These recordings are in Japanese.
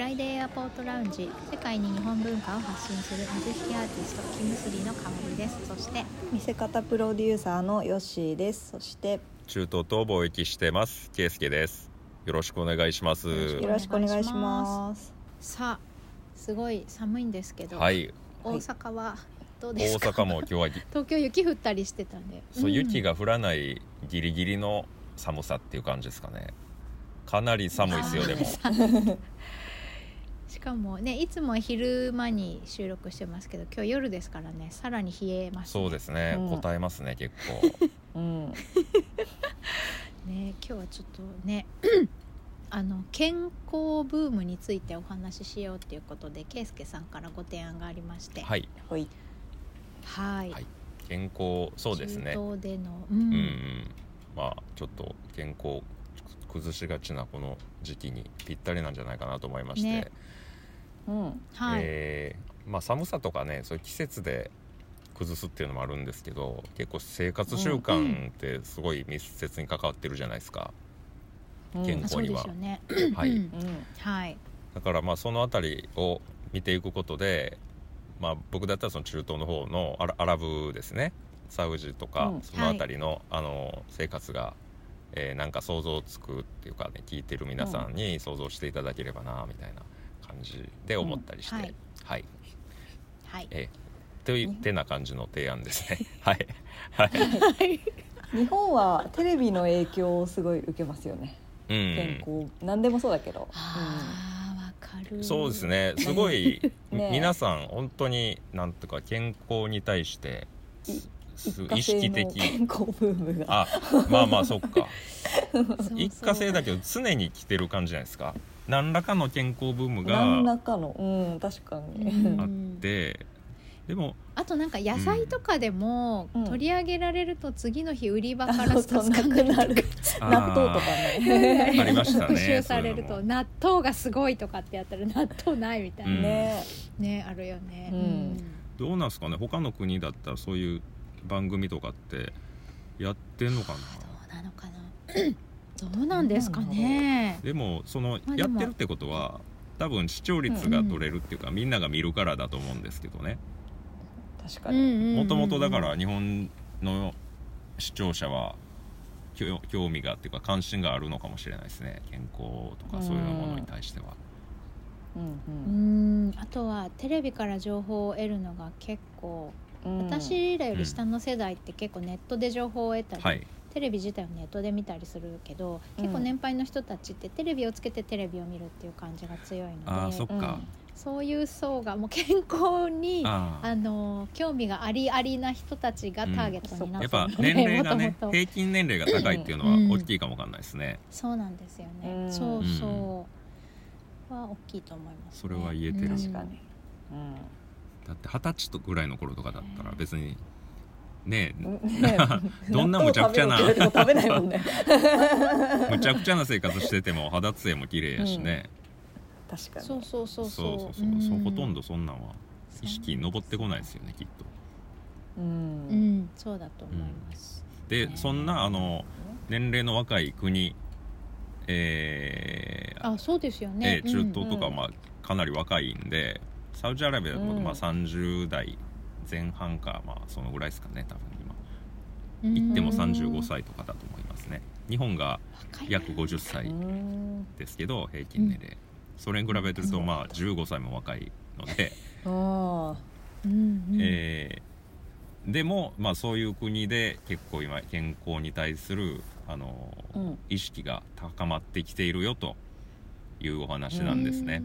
ライデーエアポートラウンジ世界に日本文化を発信する水引アーティストキムスリーの香りです。そして見せ方プロデューサーのヨッシーです。そして中東と貿易してます。ケイスケです。よろしくお願いします。よろしくお願いします。さあすごい寒いんですけど、はい。大阪はどう大ですか？阪も今日はぎ東京雪降ったりしてたんで。そう、ん。雪が降らないギリギリの寒さっていう感じですかね。かなり寒いですよでもしかもねいつも昼間に収録してますけど今日夜ですからねさらに冷えます、ね、そうですね、うん。答えますね結構。うん。ね今日はちょっとね あの健康ブームについてお話ししようっていうことで圭介さんからご提案がありまして。はい。はい。はい。健康そうですね。中東でのううんん、うん、まあちょっと健康崩しがちなこの時期にぴったりなんじゃないかなと思いまして、ねうん。はい、えーまあ、寒さとかねそういう季節で崩すっていうのもあるんですけど結構生活習慣ってすごい密接に関わってるじゃないですか、うん。健康には。はい、はい。だからまあその辺りを見ていくことで、まあ、僕だったらその中東の方のアラアラブですね。サウジとかうん。その辺りの,、あの生活が、えーなんか想像つくっていうかね聞いてる皆さんに想像していただければなみたいな感じで思ったりして、うんはいはいはいえー、というてな感じの提案ですね。はい。はい。日本はテレビの影響をすごい受けますよねう健ん。康何でもそうだけどあーわかるそうですね。すごい、ね皆さん本当になんとか健康に対して意識的。健康ブームがあ、まあまあそっか。一過性だけど常に来てる感じじゃないですか。何らかの健康ブーム何がらかのうん確かに、うん。あって、でもあとなんか野菜とかでもうん。取り上げられると次の日売り場からそうそうなくなる。納豆とかねありましたね。復習されると納豆がすごいとかってやったら納豆ないみたいな、うん。ね。ねあるよね、うん。どうなんですかね？他の国だったらそういう番組とかってやってんのかな？どうなのかな？どうなんですかね。でもそのやってるってことは多分視聴率が取れるっていうか、みんなが見るからだと思うんですけどね。確かに、もともとだから日本の視聴者は興興味がっていうか関心があるのかもしれないですね。健康とかそういうものに対しては。うんうん。あとはテレビから情報を得るのが結構、うんうん、私らより下の世代って結構ネットで情報を得たり、はい、テレビ自体をネットで見たりするけどうん。結構年配の人たちってテレビをつけてテレビを見るっていう感じが強いあのでーそっか、そういう層がもう健康にあの興味がありありな人たちがターゲットになっやってぱるので、年齢がねもともと平均年齢が高いっていうのはうん。大きいかもわかんないですね、そうなんですよね、うん。そうそうは大きいと思います、ね、それは言えてる。うん。確かに、だって二十歳とぐらいの頃とかだったら別にねうん。ねどんな無茶苦茶な。納豆食べろって言われても食べないもんね。むちゃくちゃな生活してても肌つやも綺麗やしね、確かに。そうそうそうそう。そうそうそう、ん。ほとんどそんなんは意識に上ってこないですよねきっと。ううん。んそうだと思います、でそんなあの年齢の若い国えーあそうですよね。えー中東とかうんまあかなり若いんで、サウジアラビアだとうん。まあ30代前半かまあそのぐらいですかね多分うん。今行ってもうん35歳とかだと思いますね。日本が約50う歳んですけど平均年齢、それに比べてるとうん。まあ15歳も若いので、あうんうん。えーでも、まあ、そういう国で結構今健康に対するあの、うん。意識が高まってきているよというお話なんですね。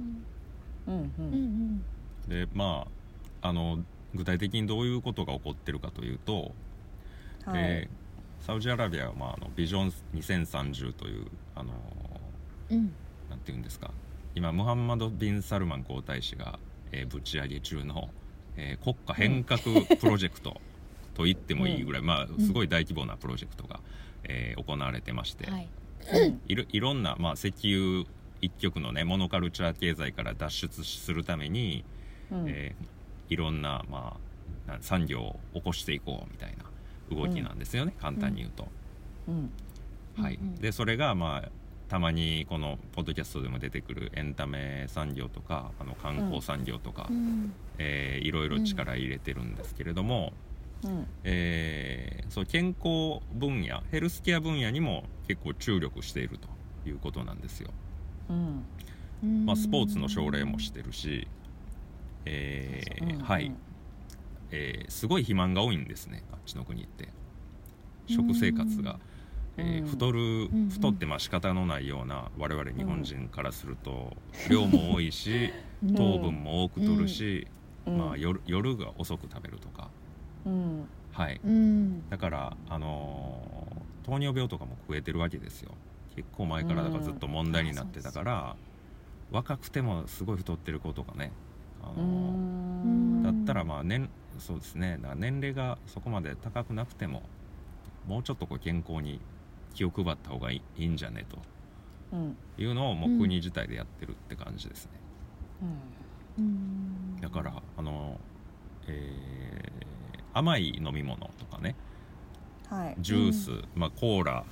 ーうん。ううんうんん。でまああの具体的にどういうことが起こってるかというと、はい、えーサウジアラビアは、まあ、あのビジョン2030というあのうん。なんていうんですか。今ムハンマド・ビン・サルマン皇太子が、えーぶち上げ中の、えー国家変革プロジェクトと言ってもいいぐらい、まあ、すごい大規模なプロジェクトが、えー行われてまして、はい。いろいろんな、まあ、石油一極のねモノカルチャー経済から脱出するために、うん。えーいろんな,、まあ、な産業を起こしていこうみたいな動きなんですよね、簡単に言うと。うん。はい。うんうん。でそれが、まあたまにこのポッドキャストでも出てくるエンタメ産業とかあの観光産業とか、うん。えーいろいろ力入れてるんですけれども、うん。えーそう健康分野ヘルスケア分野にも結構注力しているということなんですよ。うんうん。まあ、スポーツの奨励もしてるし、えーうんはい、えーすごい肥満が多いんですねあっちの国って。食生活が、えーうん太るん太ってまあ仕方のないような我々日本人からすると量も多いし うん。糖分も多く取るし、うん。まあ、夜夜が遅く食べるとか、うん。はい、うん。だから、あのー糖尿病とかも増えてるわけですよ。結構前からだからずっと問題になってたから、若くてもすごい太ってる子とかね、あうのだったらまあ年そうですね。だから年齢がそこまで高くなくてももうちょっとこう健康に気を配った方がいいんじゃねと。うんいうのをもう国自体でやってるって感じですね、うん。だからあの、えー甘い飲み物とかね。はい。ジュース、まあ、コーラ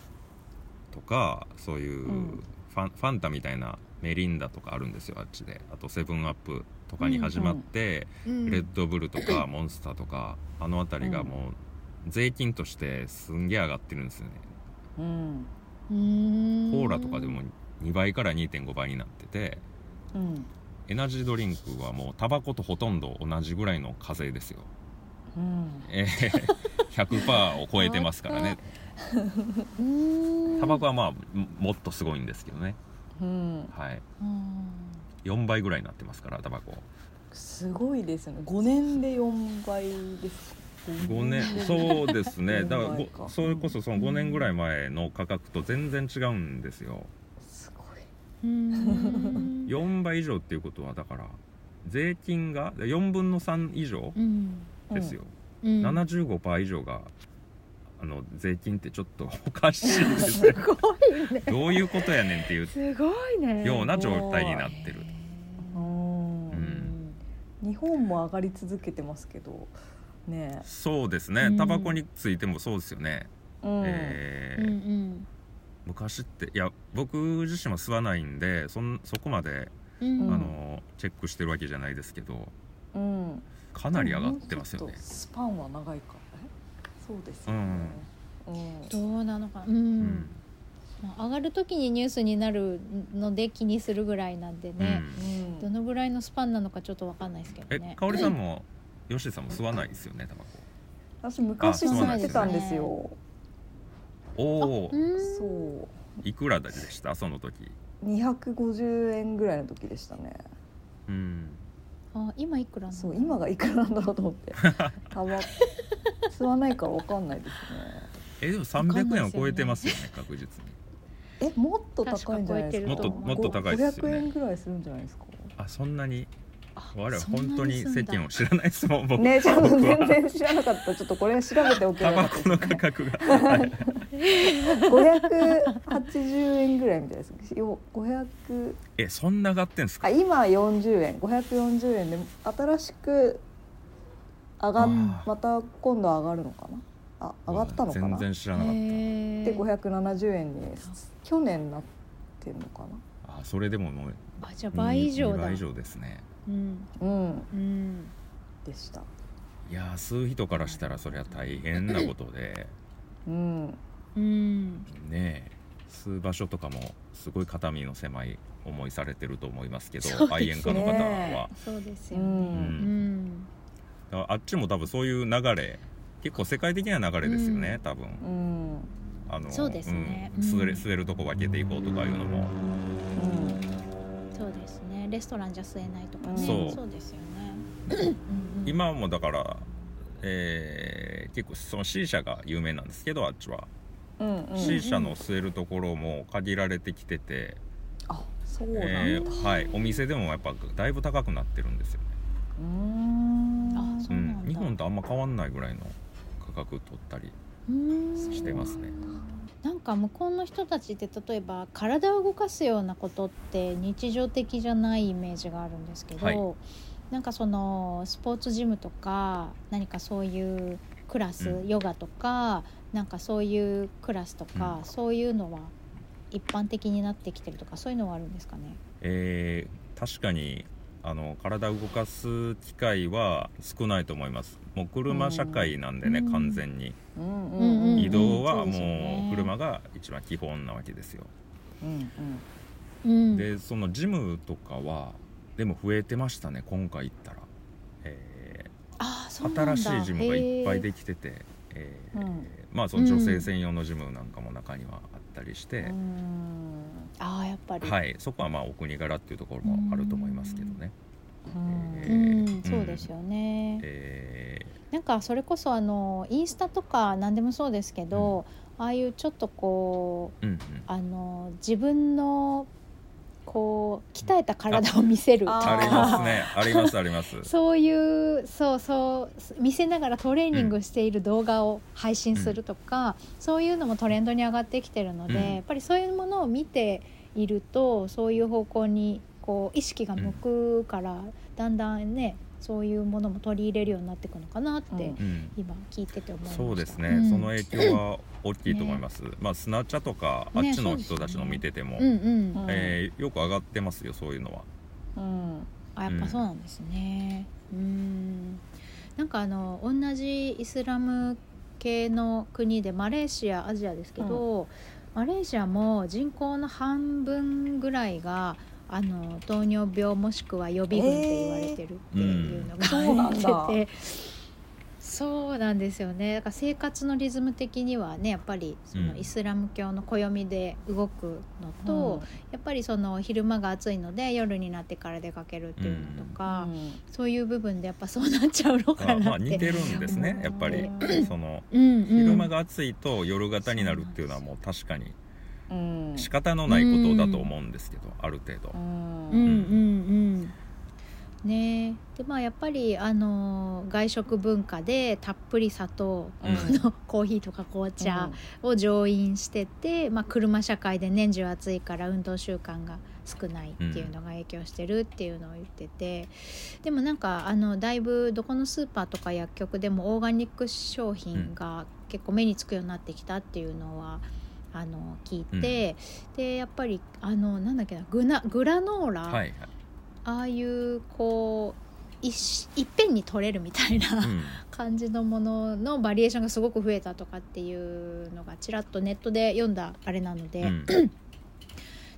とかそういううんファン,、ファンタみたいなメリンダとかあるんですよあっちで。あとセブンアップとかに始まって、うん。レッドブルとかモンスターとかあの辺りがもう税金としてすんげえ上がってるんですよね。うん。うんコーラとかでも2倍から2.5倍になっててうん。エナジードリンクはもうタバコとほとんど同じぐらいの課税ですよ、うん。えー100%を超えてますからね。う んタバコはまあももっとすごいんですけどね。うん。はい。うん。4倍ぐらいになってますからタバコすごいですね。5年で4倍です。5年。そうですね。だから4倍ごかそれこそその5年ぐらい前の価格と全然違うんですよ。すごい。うん。4倍以上っていうことはだから税金が4分の3以上うん。ですよ、うん。75%以上があの税金ってちょっと おかしいですね。すごいね。どういうことやねんっていうすごいね。ような状態になってる。うんうん。日本も上がり続けてますけどね。そうですね。うん。タバコについてもそうですよね、うん。えー。うんうん。昔っていや僕自身は吸わないんでそんそこまで、うん。あのチェックしてるわけじゃないですけどうん。かなり上がってますよね。スパンは長いか。えそうですよね。うん。どうなのか。うん、うん。まあ上がる時にニュースになるので気にするぐらいなんでね、うん。どのぐらいのスパンなのかちょっとわかんないですけどえね香織さんも吉さんも吸わないですよねタバ私昔吸ってたんですよ。コおおうん。そいくらでした？その時。う250円ぐらいの時でしたね。うん。あ今いくらそう今がいくらなんだろうと思って。タバ吸わないからわかんないですねえでも300円を超えてますよね確実にえもっと高いんじゃないですかかもっともっと高いですよね円ぐらいするんじゃないですかあそんなに我々本当に世間を知らないですもん僕ねちょっと全然知らなかったちょっとこれ調べておけばタバよかったの価格がはい580円ぐらいみたいですよ500えそんな上がってんですかあ今40円540円で新しく上がまた今度上がるのかな？あ上がったのかな？全然知らなかった。で570円に去年なってんのかあそれでももうあじゃあ倍以上2だ倍以上ですね。うん。なうん。うん。でした。いやー吸う人からしたらそれは大変なことで。うん。うん。ねえ吸う場所とかもすごい肩身の狭い思いされてると思いますけど愛煙家の方は。そうですよね。うん。うんあっちも多分そういう流れ結構世界的な流れですよね、うん。多分。うん。あのそうですね。うん、吸えるうん。吸えるとこ分けていこうとかいうのも。そうですね。レストランじゃ吸えないとかね。そう。そうですよね。うんうん。今もだから、えー結構その C 社が有名なんですけどあっちは、うんうん C 社の吸えるところも限られてきてて、あそうなんだ、えーはい、お店でもやっぱだいぶ高くなってるんですよ。ね、うーん。あそううなんだ。ん、日本とあんま変わんないぐらいの価格取ったりうん。してますね。なんか向こうの人たちって例えば体を動かすようなことって日常的じゃないイメージがあるんですけど、はい。なんかそのスポーツジムとか何かそういうクラス、うん。ヨガとかなんかそういうクラスとか、うん。そういうのは一般的になってきてるとかそういうのはあるんですかね？えー確かにあの体を動かす機会は少ないと思います。もう車社会なんでね、うん。完全に。うん。うん。うん。移動はもねう車が一番基本なわけですよ、でそのジムとかはでも増えてましたね今回行ったら、えー新しいジムがいっぱいへできてて、えーうん。まあその女性専用のジムなんかも中にはあったりして、うああやっぱり。はい。そこはまあお国柄っていうところもあると思いますけどね、うん。そうですよね、えなんかそれこそあのインスタとか何でもそうですけど、ああいうちょっとこうーうんうん。あの自分のこう鍛えた体を見せるとあありかますね。ありますあります。そういうそうそう見せながらトレーニングしている動画を配信するとか、そういうのもトレンドに上がってきてるので、うん。やっぱりそういうものを見ているとそういう方向にこう意識が向くから、だんだんねそういうものも取り入れるようになっていくのかなって、うん。うん今聞いてて思いました。そうですね、ん。その影響は大きいと思います、まあスナチャとかあっねちの人たちの見てても、うんうん、うん。えーよく上がってますよそういうのは。うん。あやっぱそうなんですね。うん。なんかあの同じイスラム系の国でマレーシアアジアですけど、マレーシアも人口の半分ぐらいがあの糖尿病もしくは予備軍って言われてるっていうのが、えーそうてて。そうなんですよね。だから生活のリズム的にはねやっぱりそのうん。イスラム教の暦で動くのと、やっぱりその昼間が暑いので夜になってから出かけるっていうのとか、そういう部分でやっぱそうなっちゃうのかあまあなって。似てるんですね。やっぱりうん。そのうんうん。昼間が暑いと夜型になるっていうのはもう確かにうん仕方のないことだと思うんですけど、ある程度。う、ん。うんうんうん。ねでまあやっぱりあの外食文化でたっぷり砂糖うん。の コーヒーとか紅茶を乗飲してて、まあ、車社会で年中暑いから運動習慣が少ないっていうのが影響してるっていうのを言ってて、でもなんかあのだいぶどこのスーパーとか薬局でもオーガニック商品が結構目につくようになってきたっていうのは。あの聞いて、でやっぱりあのなんだっけなグナグラノーラ、はいはい、ああいうこう一いっぺんに取れるみたいな、うん。感じのもののバリエーションがすごく増えたとかっていうのがちらっとネットで読んだあれなので、うん。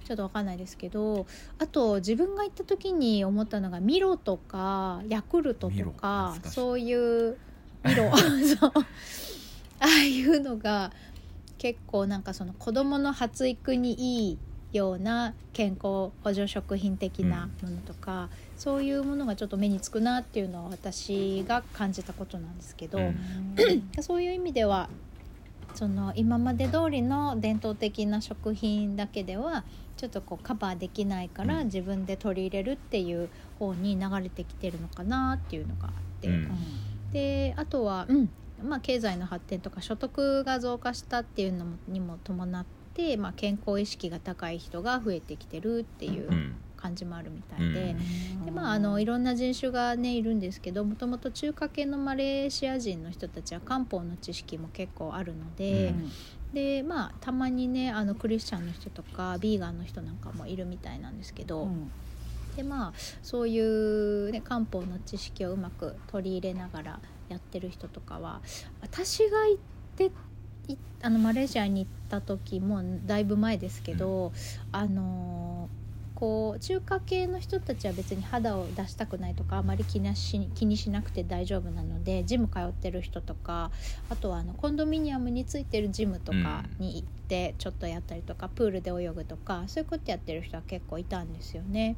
ちょっとわかんないですけどあと自分が行った時に思ったのがミロとかヤクルトとかそういうミロ そう。ああいうのが結構なんかその子どもの発育にいいような健康補助食品的なものとか、そういうものがちょっと目につくなっていうのは私が感じたことなんですけど、うん。そういう意味ではその今まで通りの伝統的な食品だけではちょっとこうカバーできないからうん。自分で取り入れるっていう方に流れてきてるのかなっていうのがあって、うん。であとは、うんまあ、経済の発展とか所得が増加したっていうのにも伴って、まあ、健康意識が高い人が増えてきてるっていううん感じもあるみたいで。うんでまあ、あのいろんな人種がねいるんですけどもともと中華系のマレーシア人の人たちは漢方の知識も結構あるので、うん。でまあたまにねあのクリスチャンの人とかビーガンの人なんかもいるみたいなんですけど、でまあそういう、ね、漢方の知識をうまく取り入れながらやってる人とかは私が行っていあのマレーシアに行った時もだいぶ前ですけど、あのこう中華系の人たちは別に肌を出したくないとかあまり気にし気にしなくて大丈夫なのでジム通ってる人とかあとはあのコンドミニアムについてるジムとかに行ってちょっとやったりとか、プールで泳ぐとかそういうことやってる人は結構いたんですよね。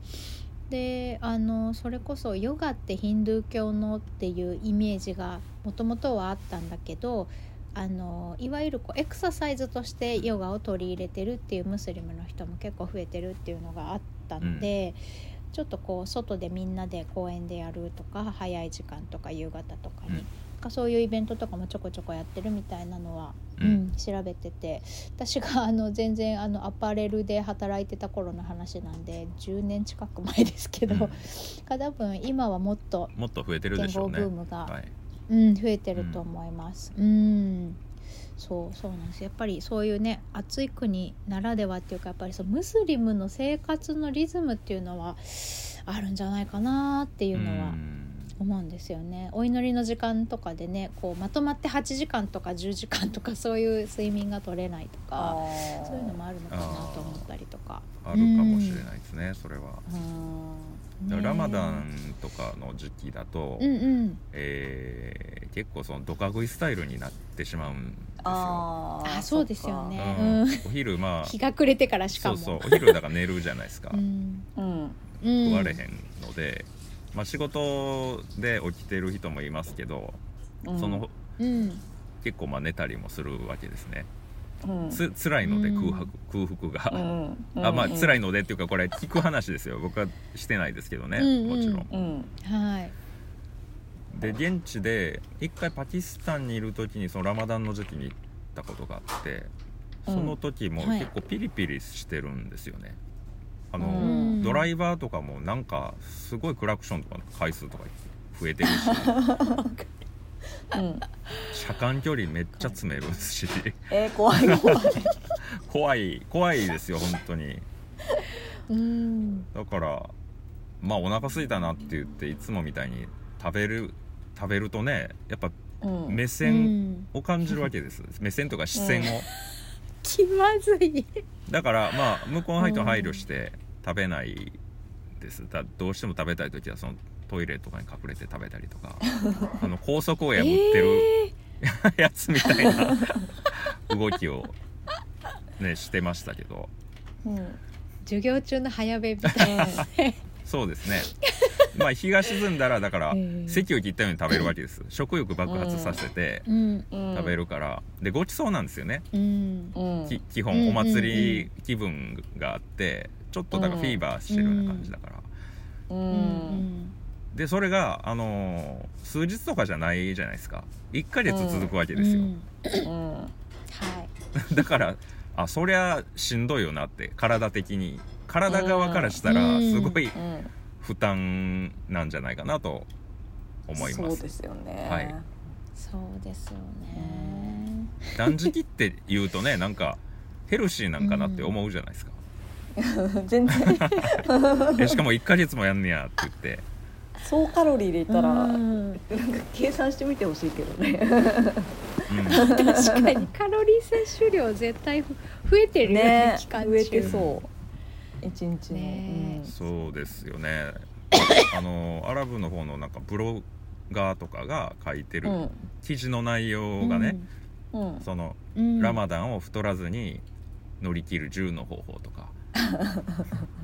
であのそれこそヨガってヒンドゥー教のっていうイメージがもともとはあったんだけどあのいわゆるこうエクササイズとしてヨガを取り入れてるっていうムスリムの人も結構増えてるっていうのがあったので、ちょっとこう外でみんなで公園でやるとか早い時間とか夕方とかに、かそういうイベントとかもちょこちょこやってるみたいなのは、ううんん調べてて私があの全然あのアパレルで働いてた頃の話なんで10年近く前ですけど、うん。多分今はもっともっと増えてるでしょうね。ブームが、はい。うん、増えてると思います。うん、そうそうなんです。やっぱりそういうね暑い国ならではっていうかやっぱりそうムスリムの生活のリズムっていうのはあるんじゃないかなっていうのはん思うんですよね。お祈りの時間とかでねこうまとまって8時間とか10時間とか そういう睡眠が取れないとかそういうのもあるのかなと思ったりとか。あるかもしれないですね、それは。うんだからラマダねンとかの時期だと、うんうん。えー結構そのドカ食いスタイルになってしまうんですよ。あー。あそうですよね。うん。うん。お昼まあ。日が暮れてからしかも。そうそう。お昼だから寝るじゃないですか、うん。うん。うん。食われへんので、まあ、仕事で起きてる人もいますけど、うん。そのうん。結構まあ寝たりもするわけですね、うん。つ辛いのでうん。空腹,、空腹が、うん。あまあ辛いののでっていうかこれ聞く話ですよ。僕はしてないですけどね、もちろん。うん。はい。で現地で一回パキスタンにいる時にそのラマダンの時期に行ったことがあってその時もはい。結構ピリピリしてるんですよね、あの、うん。ドライバーとかもなんかすごいクラクションとかの回数とか増えてるし。う ん車間距離めっちゃ詰めるし。えー怖い怖い。怖い怖いですよ本当に。うん。だからまあお腹空いたなって言っていつもみたいに食べる食べるとねやっぱうん。目う線んを感じるわけです、目線とか視線を、気まずい。だからまあ向こうの人配慮して食べないです。だどうしても食べたい時はそのトイレとかに隠れて食べたりとか。あの高速を破ってるやつみたいな動きをねしてましたけど。うん授業中の早弁みたいな。そうですねまあ日が沈んだらだからええ。席を切ったように食べるわけです。食欲爆発させて食べるから。でごちそうなんですよね。うん。うん。き基本お祭り気分があってちょっとだからフィーバーしてるような感じだから。ううんん。でそれがあのー数日とかじゃないじゃないですか。1ヶ月続くわけですよ、うん。うん。は いだからあそりゃしんどいよなって体的に。体側からしたらうん。すごいうん負担なんじゃないかなと思います。そうですよね。はい。そうですよね。断食って言うとねなんかヘルシーなんかなって思うじゃないですか、全然。えしかも1ヶ月もやんねやって言って。総カロリーで言ったらうん。なんか計算してみてほしいけどね。うん。確かに。カロリー摂取量絶対ふ増えてるよねね期間中。増えてそう一日の、ねそうですよね。あのアラブの方のなんかブロガーとかが書いてるうん。記事の内容がね、うん。うん。そのうん。ラマダンを太らずに乗り切る10の方法とか、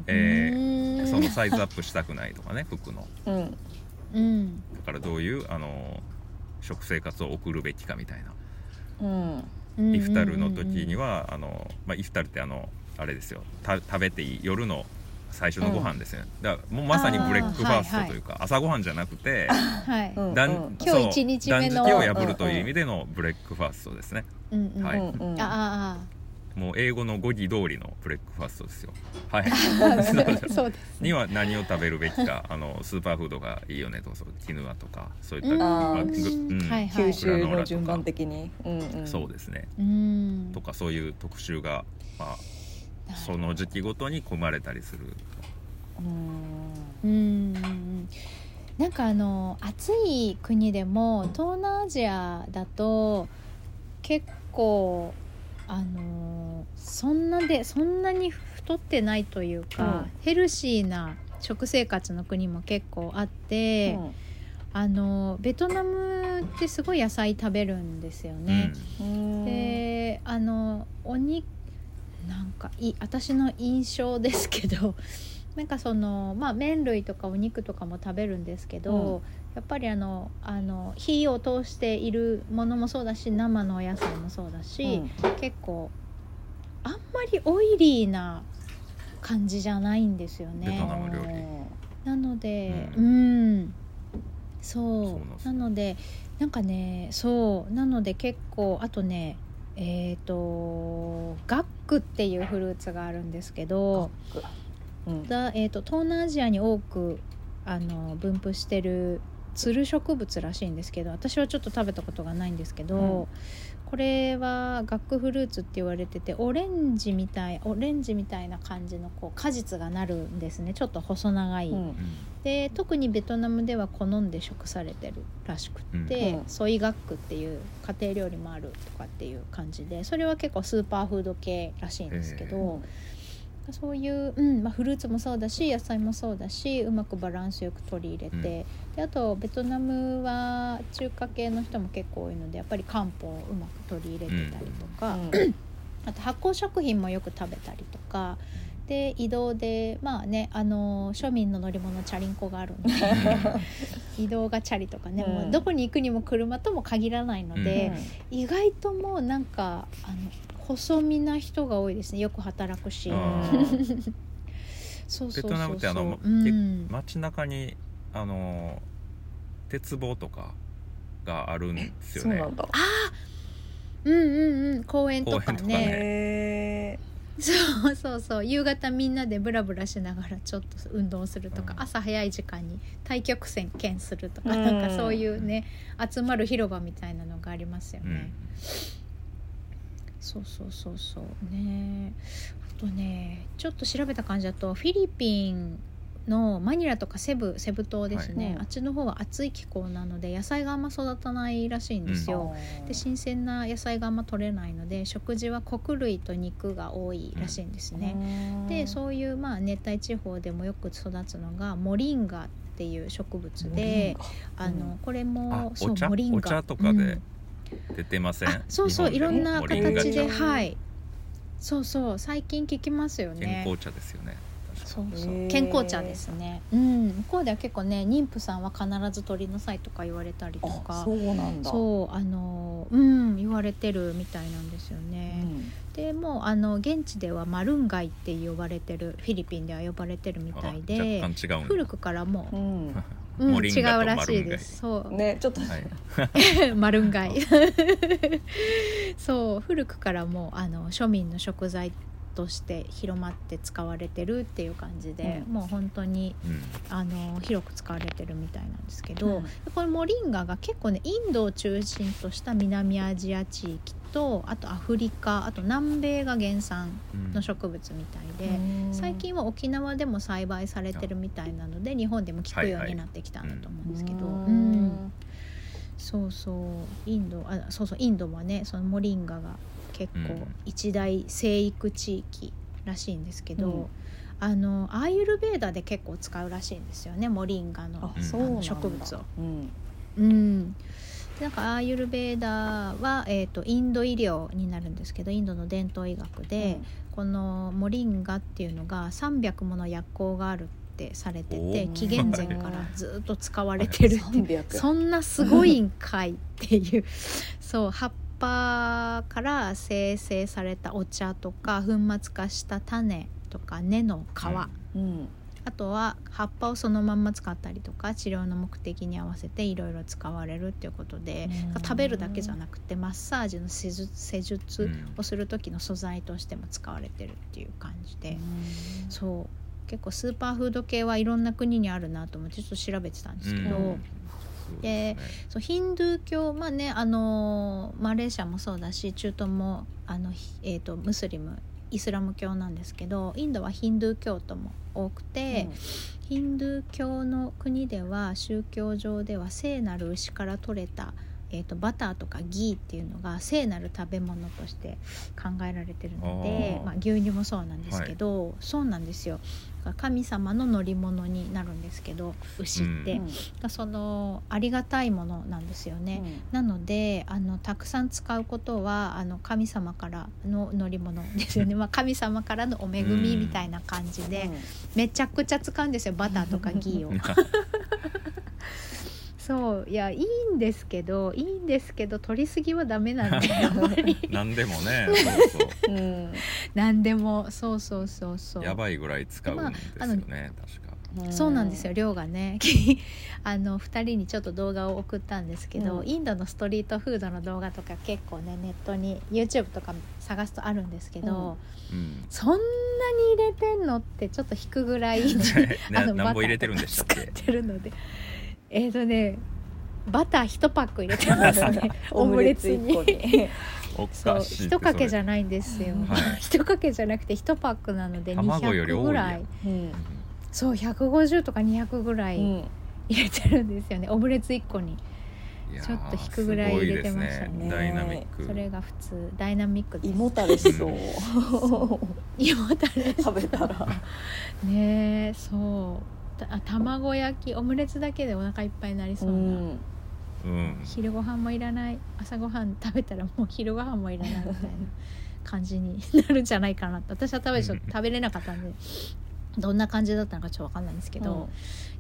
えーうん。そのサイズアップしたくないとかね服の。うん。うん。だからどういうあの食生活を送るべきかみたいな。うんうん。イフタルの時にはあの、まあ、イフタルってあのあれですよ。た食べていい夜の最初のご飯ですね、だからもうまさにブレックファーストというか、朝ごはんじゃなくてはい、うん。断うん。今日一日目の断食を破るという意味でのブレックファーストですね。うんうんはい。うんうん。あもう英語の語義通りのブレックファーストですよ。はい。そうです には何を食べるべきかあのスーパーフードがいいよねとかそうキヌアとかそういったうん。まあぐうん。うんはい。吸収グラノーラとか。の順番的に、うんうん、そうですね。うん。とかそういう特集が、まあ、その時期ごとに組まれたりする。うん。うんなんかあの暑い国でも東南アジアだと結構あのそんなでそんなに太ってないというか、うん。ヘルシーな食生活の国も結構あって、あのベトナムってすごい野菜食べるんですよね。うん。であのお肉なんかい私の印象ですけど なんかそのまあ麺類とかお肉とかも食べるんですけど、うん。やっぱりあのあの火を通しているものもそうだし生のお野菜もそうだし、結構あんまりオイリーな感じじゃないんですよね。なのでううん、そう。んですなのでなんかねそう。なので結構あとねえっ、とガックっていうフルーツがあるんですけどうん。だ、えー、と東南アジアに多くあの分布してるつる植物らしいんですけど私はちょっと食べたことがないんですけど、うんこれはガックフルーツって言われててオレンジみたいオレンジみたいな感じのこう果実がなるんですね。ちょっと細長い、うん。で特にベトナムでは好んで食されてるらしくって、うん。ソイガックっていう家庭料理もあるとかっていう感じでそれは結構スーパーフード系らしいんですけど、そういう、うんまあ、フルーツもそうだし野菜もそうだしうまくバランスよく取り入れて、であとベトナムは中華系の人も結構多いのでやっぱり漢方をうまく取り入れてたりとか、あと発酵食品もよく食べたりとかで移動でまあねあの庶民の乗り物チャリンコがあるので 移動がチャリとかね、うん。もうどこに行くにも車とも限らないので、意外ともうなんかあの細身な人が多いですね。よく働くし。あ そうそうそうそう。ベトナムってあのうん。街中にあの鉄棒とかがあるんですよね。そうなんだ。うんうんうん。公園とかね。そうそうそう。夕方みんなでブラブラしながらちょっと運動するとか、うん。朝早い時間に太極拳剣するとか、うん。なんかそういうね集まる広場みたいなのがありますよね、うんそうそうそうそう。ね。あとねちょっと調べた感じだとフィリピンのマニラとかセブセブ島ですね、はい。あっちの方は暑い気候なので野菜があんま育たないらしいんですー。よ、で新鮮な野菜があんま取れないので食事は穀類と肉が多いらしいんですね、でうそういうまあ熱帯地方でもよく育つのがモリンガっていう植物であのこれあもそうお茶？モリンガ。お茶とかうん。で出てません、あそうそういろんな形で茶はい。そうそう最近聞きますよね。健康茶ですよね。そうそう。健康茶ですね。うん。向こうでは結構ね妊婦さんは必ず取りなさいとか言われたりとあかそうなんだ。そうあのうん言われてるみたいなんですよね、でもうあの現地ではマルンガイって呼ばれてるフィリピンでは呼ばれてるみたいあで若干違うんだ。古くからもう、ん う、うん、モリンガと違うらしいです。そう、ねちょっと。はい。マルンガイそう古くからもうあの庶民の食材として広まって使われてるっていう感じで、うん。もう本当にうん。あの広く使われてるみたいなんですけど、うん。これモリンガが結構ねインドを中心とした南アジア地域とあとアフリカあと南米が原産うんの植物みたいで、最近は沖縄でも栽培されてるみたいなので日本でも聞くようになってきたんだと思うんですけど、うん。そうそう。インドあそうそうインドはねそのモリンガが結構うん。一大生育地域らしいんですけど、うん。あのアーユルベーダで結構使うらしいんですよねモリンガの。あうん。そうなんだ。植物を。うん。うん、なんかアーユルベーダは、えー、とインド医療になるんですけどインドの伝統医学で、このモリンガっていうのが300もの薬効があるってされておてー。紀元前からずっと使われてるって。300そんなすごいんかいっていう。そう葉っぱから生成されたお茶とか粉末化した種とか根の皮、うん。あとは葉っぱをそのまんま使ったりとか治療の目的に合わせていろいろ使われるっていうことでうん。食べるだけじゃなくてマッサージの施術施術うん。をする時の素材としても使われてるっていう感じで、そう。結構スーパーフード系はいろんな国にあるなと思ってちょっと調べてたんですけど、うんでそうヒンドゥー教まあねあのマレーシアもそうだし中東もあの、ひえー、とムスリムイスラム教なんですけどインドはヒンドゥー教徒も多くて、ヒンドゥー教の国では宗教上では聖なる牛から取れた、えー、とバターとかギーっていうのが聖なる食べ物として考えられてるのでまあ、牛乳もそうなんですけど、そうなんですよ。神様の乗り物になるんですけど牛って、うそのありがたいものなんですよね。なのであのたくさん使うことはあの神様からの乗り物ですよね、まあ、神様からのお恵みみたいな感じで、めちゃくちゃ使うんですよ。バターとかギーを。そういやいいんですけどいいんですけど取りすぎはダメなんで やっぱり。何でもねそう。そうん。何でもそうそうそうそう。うやばいぐらい使うんですよね確か。そうなんですよ量がね。あの2人にちょっと動画を送ったんですけど、うん。インドのストリートフードの動画とか結構ねネットに YouTube とか探すとあるんですけど、うん。そんなに入れてんのってちょっと引くぐらい あのな何本入れてるんでしたっバターとかけ使ってるのでえっ、とねバター1パック入れてますね。オムレツに。そう一かけじゃゃないんですよ、はい。一かけじゃなくて1パックなので卵より多い200ぐらい。うん。そう150とか200ぐらいうん。入れてるんですよね。オムレツ1個に。ちょっと引くぐらい入れてましたね。ダイナミック。それが普通。ダイナミックです。胃もたれしそう。胃もたれ食べたら。ねえそう。たあ卵焼きオムレツだけでお腹いっぱいになりそうな、うん。うん。昼ご飯もいらない。朝ごはん食べたらもう昼ご飯もいらないみたいな 感じになるんじゃないかなと私は食べちゃうん。食べれなかったんでどんな感じだったのかちょっと分かんないんですけど、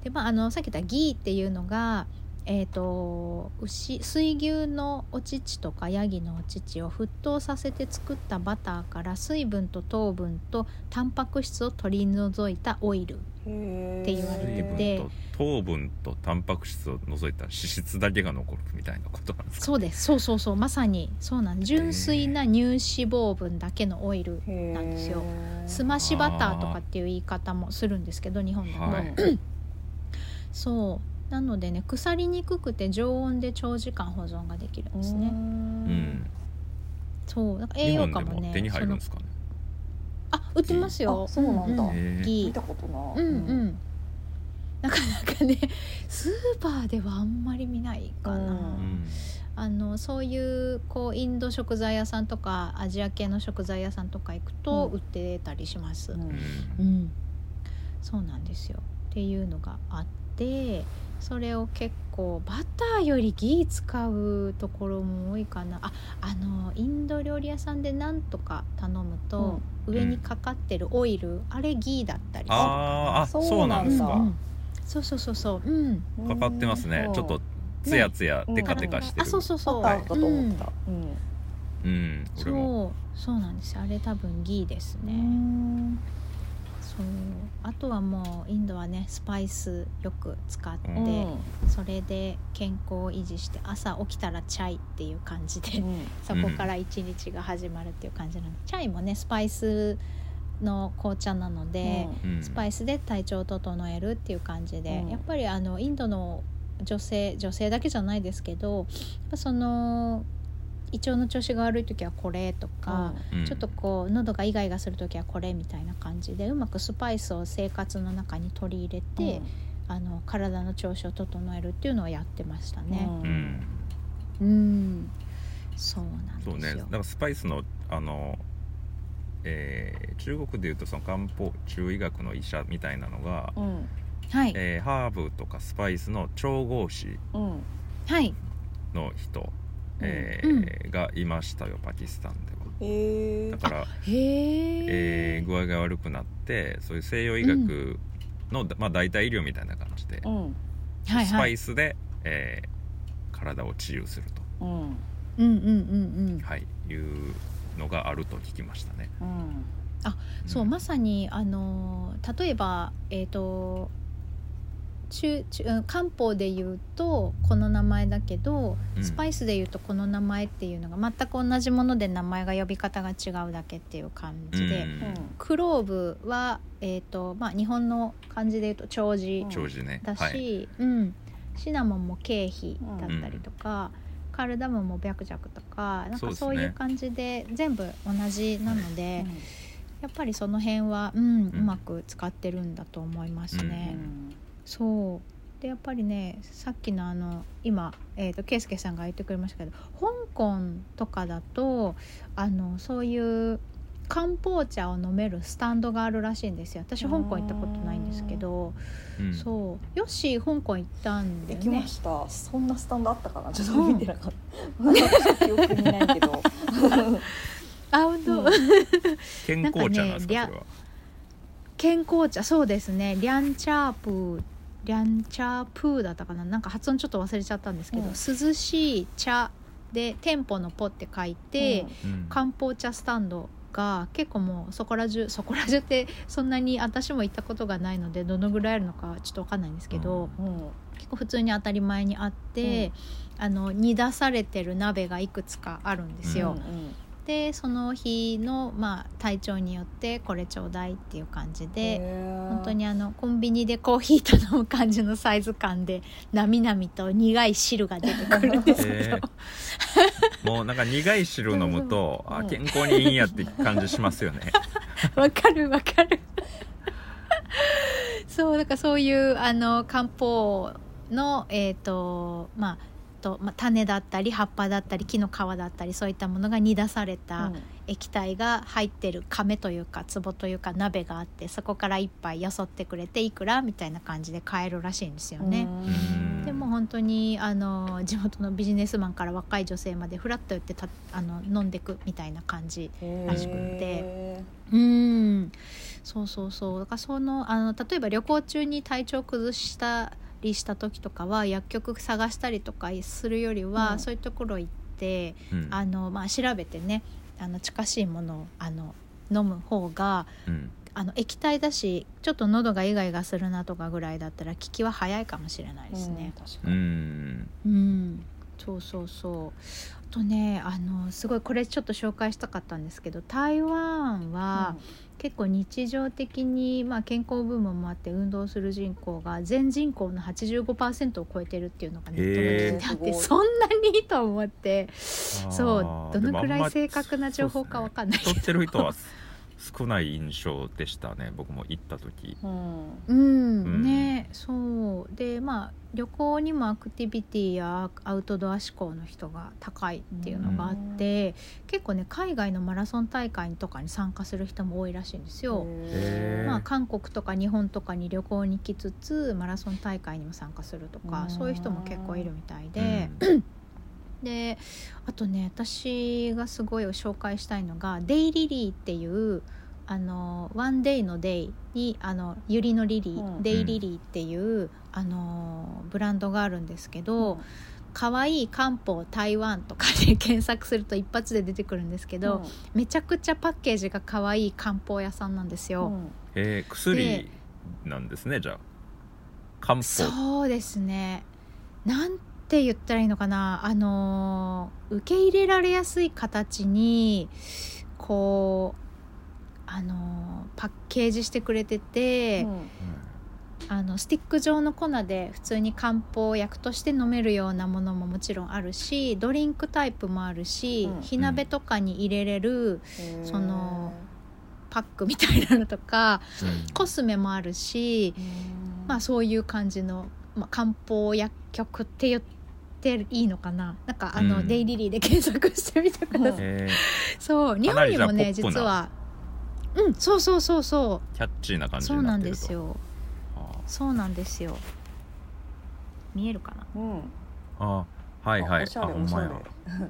でまあ、あのさっき言ったギーっていうのが、えー、と牛水牛のお乳とかヤギのお乳を沸騰させて作ったバターから水分と糖分とタンパク質を取り除いたオイル。うんって言われて水て分と糖分とタンパク質を除いたら脂質だけが残るみたいなことなんですかそうです。そうそう。そうまさにそうなん。純粋な乳脂肪分だけのオイルなんですよ。すましバターとかっていう言い方もするんですけど日本でも、は いそう。なのでね腐りにくくて常温で長時間保存ができるんですね、うん。そう。なんか栄日養価もね手に入るんですかねあ売ってますよ。あそうなんだ。見たことない。うんうん。なかなかね スーパーではあんまり見ないかな、あのそういうこうインド食材屋さんとかアジア系の食材屋さんとか行くとうん。売ってたりします、うん。うん、そうなんですよ。っていうのがあってそれを結構バターよりギー使うところも多いかな。ああのインド料理屋さんでなんとか頼むと、上にかかってるオイル、あれギーだったりするあーあそうそうなんですか。そうそうそうそう。うん。かかってますね。ちょっとツヤツヤテカテカしてる。あそうそうそう。バターかと思った。うん。うん。そう。そうなんです。よあれ多分ギーですね、うんそう。あとはもうインドはねスパイスよく使って、うん。それで健康を維持して朝起きたらチャイっていう感じで、うん。そこから一日が始まるっていう感じなの。で、チャイもねスパイスの紅茶なので、うん。スパイスで体調を整えるっていう感じで、うん。やっぱりあのインドの女性女性だけじゃないですけどやっぱその胃腸の調子が悪い時はこれとか、うん。ちょっとこう喉がイガイガする時はこれみたいな感じでうまくスパイスを生活の中に取り入れて、あの体の調子を整えるっていうのをやってましたね。うん。うん。うん、そうなんですよ。そうね。だからスパイスのあのえー中国でいうとその漢方中医学の医者みたいなのが、うん。はい、えーハーブとかスパイスの調合師うん。はい、えーがいましたよパキスタンでは。へえだから、へええー具合が悪くなってそういう西洋医学の、まあ、代替医療みたいな感じで、うん。はいスパはい、イスで、えー体を治癒すると、うん。うんうんうんうん、はい、いうのがあると聞きましたね。うん。そうまさにあの例えばえっ、と中中うん漢方で言うとこの名前だけど、うん。スパイスで言うとこの名前っていうのが全く同じもので名前が呼び方が違うだけっていう感じで、うん。クローブは、えーとまあ、日本の漢字で言うと長寿長寿ね。だし、はい。うん、シナモンも経費だったりとか、カルダモンも白弱とかなんかそういう感じで全部同じなので、うんやっぱりその辺は、うんうまく使ってるんだと思いますね。そう。でやっぱりねさっきのあの今、えー、と圭介さんが言ってくれましたけど香港とかだとあのそういう漢方茶を飲めるスタンドがあるらしいんですよ。私香港行ったことないんですけど、うん。そう。よし香港行ったんだよね。行きました。そんなスタンドあったかな？ちょっと見てなかった。記憶にないけどあ本当、うん。健康茶なんですか？なんかね健康茶。そうですね。リャンチャープーリャンチャープーだったかな。なんか発音ちょっと忘れちゃったんですけど、うん。涼しい茶で店舗のポって書いて、うん。漢方茶スタンドが結構もうそこら中そこら中ってそんなに私も行ったことがないのでどのぐらいあるのかちょっと分かんないんですけど、うん。結構普通に当たり前にあって、あの煮出されてる鍋がいくつかあるんですよ。でその日の、まあ、体調によってこれちょうだいっていう感じで本当にあのコンビニでコーヒー頼む感じのサイズ感でなみなみと苦い汁が出てくるんですけど、へ もうなんか苦い汁飲むと、うん。あ健康にいいんやって感じしますよね。わかるわかる。そうだからそういうあの漢方のえっ、とまあと、まあ、種だったり葉っぱだったり木の皮だったりそういったものが煮出された液体が入ってる亀というか壺というか鍋があってそこから一杯よそってくれていくらみたいな感じで買えるらしいんですよね。うん。でも本当にあの地元のビジネスマンから若い女性までフラッと寄ってたあの飲んでくみたいな感じらしくって。うん。そうそうそう。だからそのあの例えば旅行中に体調崩したりした時とかは薬局探したりとかするよりは、うん。そういうところ行ってうん。あの、まあ、調べてねあの近しいものをあの飲む方がうん。あの液体だしちょっと喉がイガイガするなとかぐらいだったら効きは早いかもしれないですね。う確かに。んうん、そうそうそう。あとねあのすごいこれちょっと紹介したかったんですけど台湾は結構日常的に、まあ、健康ブームもあって運動する人口が全人口の85%を超えてるっていうのがネットで聞いてあって、へーそんなに？と思って。そう。どのくらい正確な情報かわかんない。けど太ってる人は少ない印象でしたね僕も行った時。うん。うん、うん。ねそう。でまあ旅行にもアクティビティやアウトドア志向の人が高いっていうのがあって、結構ね海外のマラソン大会とかに参加する人も多いらしいんですよ。まあ、韓国とか日本とかに旅行に行きつつマラソン大会にも参加するとかうん。そういう人も結構いるみたいで、であとね私がすごい紹介したいのがデイリリーっていうあのワンデイのデイにあのユリのリリー、うん。デイリリーっていうあのブランドがあるんですけど、可愛い漢方台湾とかで検索すると一発で出てくるんですけど、めちゃくちゃパッケージが可愛い漢方屋さんなんですよ。えー薬なんですねじゃあ。漢方。そうですね。なんて言ったらいいのかな？あのー受け入れられやすい形にこうあのーパッケージしてくれてて、あのスティック状の粉で普通に漢方薬として飲めるようなものももちろんあるしドリンクタイプもあるし、うん。火鍋とかに入れれるそのパックみたいなのとかうん。コスメもあるし、まあそういう感じの、まあ、漢方薬局って言っていいのかな？なんかあの、うん。デイリリーで検索してみてください、え そう日本にもね実は。うんそうそうそうそーキャッチーな感じうそうなんになってると。ですよ。あ。そうなんですよ。見えるかな？うん。ーあーはいはい。おしゃれあほんまや。おしゃれ。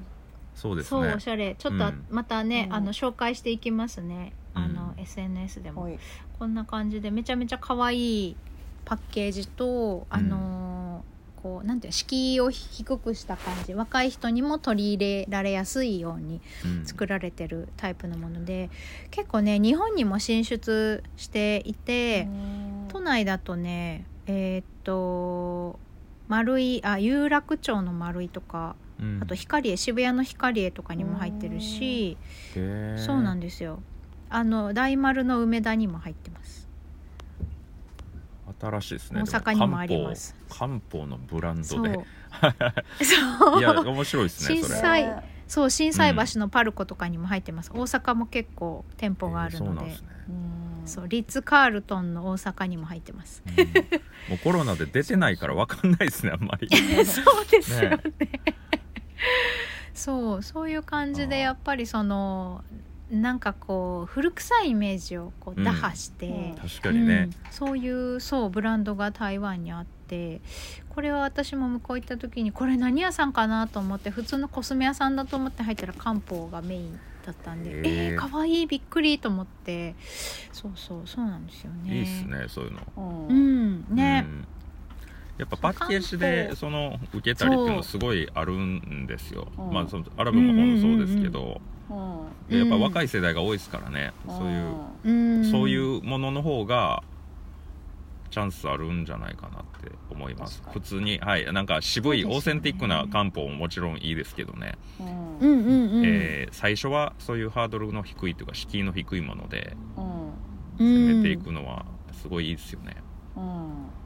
そうですね。そうおしゃれ。ちょっとあうん。またね、うん。あの紹介していきますね。あの、うん SNS でも。はい。こんな感じでめちゃめちゃ可愛いパッケージとあのーこうなんていうの敷居を低くした感じ若い人にも取り入れられやすいようにうん作られてるタイプのもので、結構ね日本にも進出していて、都内だとねえーっと丸いあ有楽町の丸いとかうん。あと光栄渋谷の光栄とかにも入ってるし、そうなんですよ。あの大丸の梅田にも入ってます新しいですね。大阪にもあります。漢方漢方のブランそうドで。そう。いや面白いですね小それ。さいそう心斎橋のパルコとかにも入ってます、大阪も結構店舗があるので、えーそうリッツ・カールトンの大阪にも入ってます。うん。もうコロナで出てないから分かんないですねあんまり。そうですよね。ねそうそういう感じでやっぱりそのなんかこう古臭いイメージをこううん打破して、うん。確かにね、うん。そういうそうブランドが台湾にあってこれは私も向こう行った時にこれ何屋さんかなと思って普通のコスメ屋さんだと思って入ったら漢方がメインだったんでえー、かわいいびっくりと思ってそうそうそうなんですよね。いいっすねそういうの。うん。うん。ね、うんやっぱパッケージでその受けたりっていうのすごいあるんですよ、う。んまあそのアラブも本そうですけど、うんでやっぱ若い世代が多いですからね、そういう、うん。そういうものの方がチャンスあるんじゃないかなって思います。普通にはいなんか渋い、オーセンティックな漢方ももちろんいいですけどね、うんえー最初はそういうハードルの低いというか敷居の低いものでうん。攻めていくのはすごいいいですよね。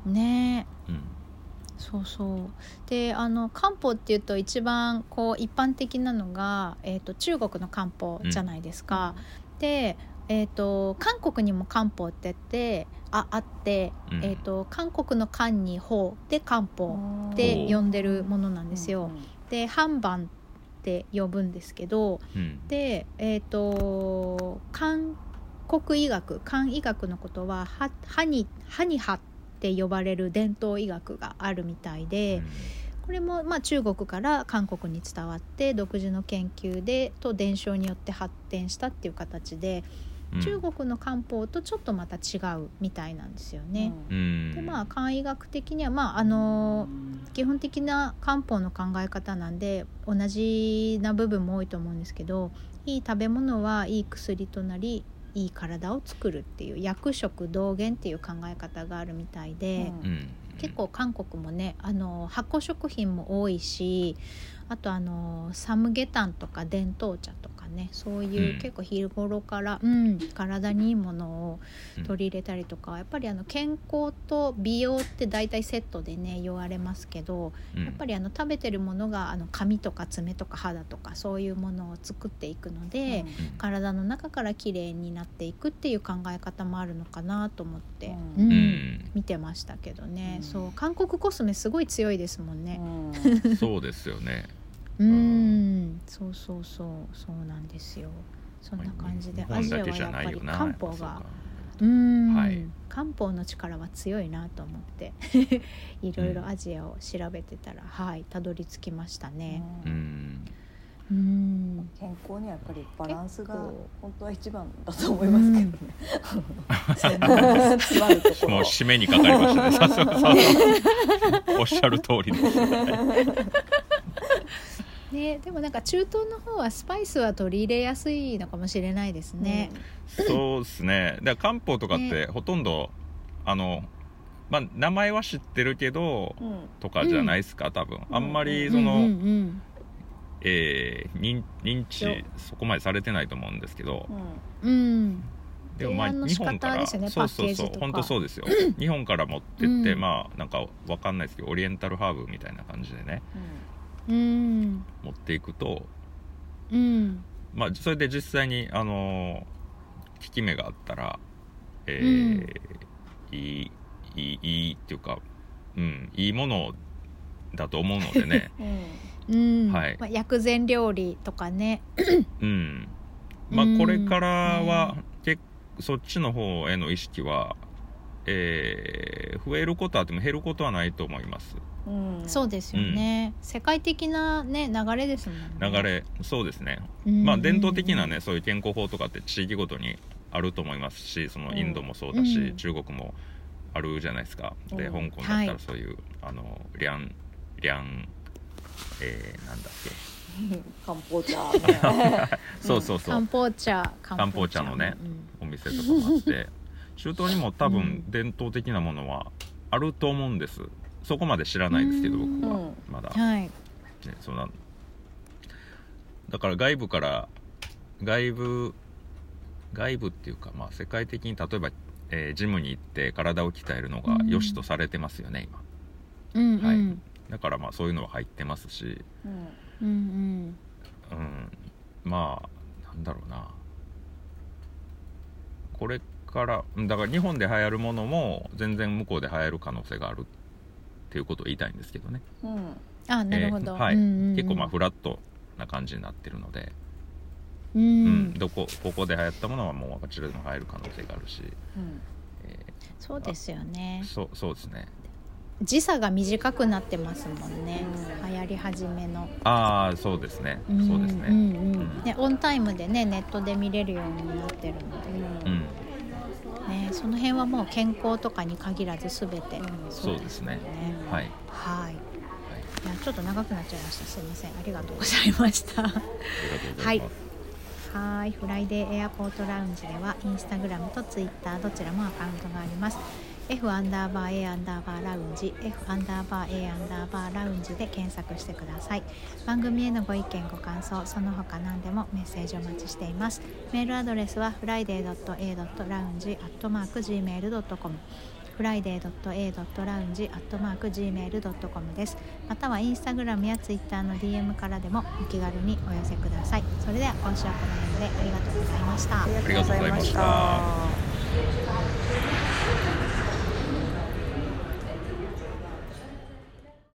うん。ね。うんそうそう。であの漢方っていうと一番こう一般的なのが、えー、と中国の漢方じゃないですか。で、えー、と韓国にも漢方ってってああって、うん。えー、と韓国の漢に法で漢方って呼んでるものなんですよ。で半番って呼ぶんですけどうん。でえっ、と韓国医学漢医学のことはは歯に歯に歯って呼ばれる伝統医学があるみたいで、これもまあ中国から韓国に伝わって独自の研究でと伝承によって発展したっていう形で、うん。中国の漢方とちょっとまた違うみたいなんですよね。うん。でまあ漢医学的にはまああの基本的な漢方の考え方なんで同じな部分も多いと思うんですけどいい食べ物はいい薬となりいい体を作るっていう薬食同源っていう考え方があるみたいで。うん結構韓国もねあの発酵食品も多いしあとあのサムゲタンとか伝統茶とかねそういう、うん。結構日頃から、うん、体にいいものをうん。取り入れたりとか、やっぱりあの健康と美容って大体セットでね言われますけどうん。やっぱりあの食べてるものがあの髪とか爪とか肌とかそういうものを作っていくので、体の中から綺麗になっていくっていう考え方もあるのかなと思って、ううんうん。見てましたけどね、うん。そう韓国コスメすごい強いですもんね。そうですよねうん、そうそうそうそうなんですよ。そんな感じで日アジア本だけじゃはやっぱりないよな漢方がうん、はい。漢方の力は強いなと思って いろいろアジアを調べてたら、はいたどり着きましたね。うん。うん、健康にはやっぱりバランスが本当は一番だと思いますけどね。もう締めにかかりましたね。さすがさおっしゃる通りですね、でもなんか中東の方はスパイスは取り入れやすいのかもしれないですね。そうですね。だから漢方とかってほとんど、あのまあ名前は知ってるけどうん。うんとかじゃないですか、多分。あんまりうんその、うんうんえー認知そこまでされてないと思うんですけど、うん。うん。でもまあ日本からですよねそうそうパッケージとか。そう。本当そうですよ。日本から持ってって、うん。まあなんかわかんないですけどオリエンタルハーブみたいな感じでね。うん持っていくと。うん。まあそれで実際にあのー効き目があったらえーいいいいいいっていうかうんいいものだと思うのでね。うん。うん。はいまあ、薬膳料理とかね。うん。まあうんこれからは、結そっちの方への意識はえー増えることはあっても減ることはないと思います。うん。そうですよね、世界的なね流れですもんね。流、れそうですね。うん。まあ伝統的なねそういう健康法とかって地域ごとにあると思いますしそのインドもそうだし、うん。中国もあるじゃないですか。でうん。香港だったはい。らそういう、あのリャンリャンえー、なんだっけ。漢方茶ね。そうそうそう、漢方茶漢方茶のねお店とかもあって中東にも多分伝統的なものはあると思うんです。そこまで知らないですけどうん。僕は。うんまだ。うん、はい。ね、そんなだから外部から外部外部っていうか、まあ、世界的に例えば、えージムに行って体を鍛えるのが良しとされてますよね、うんうん、はい。今だからまあそういうのは入ってますし、うん。うんうん。うん、まあなんだろうな。これからうんだから日本で流行るものも全然向こうで流行る可能性があるっていうことを言いたいんですけどね。うん。あなるほど、えーはい。うんうんうん。結構まあフラットな感じになってるので、ううん。ん、どこここで流行ったものはもうこちらでも流行る可能性があるし、うん。えそうですよね。ーそうそうですね。時差が短くなってますもんね、うん。流行り始めの。ああそうですね、んそうですね。んうんうん。ねオンタイムでねネットで見れるようになってるので、うん、ね、その辺はもう健康とかに限らず全て、そうですね。はい、はい、はい。いやちょっと長くなっちゃいました。すいません。ありがとうございました。ありがとうござい。はい。フライデーエアポートラウンジではインスタグラムとツイッターどちらもアカウントがあります F アンダーバー A アンダーバーラウンジ F アンダーバー A アンダーバーラウンジで検索してください。番組へのご意見ご感想その他何でもメッセージお待ちしています。メールアドレスは friday.a.lounge.gmail.com friday.a.lounge.gmail.com です。またはインスタグラムやツイッターの DM からでもお気軽にお寄せください。それでは今週はこの辺でありがとうございました。ありがとうございました。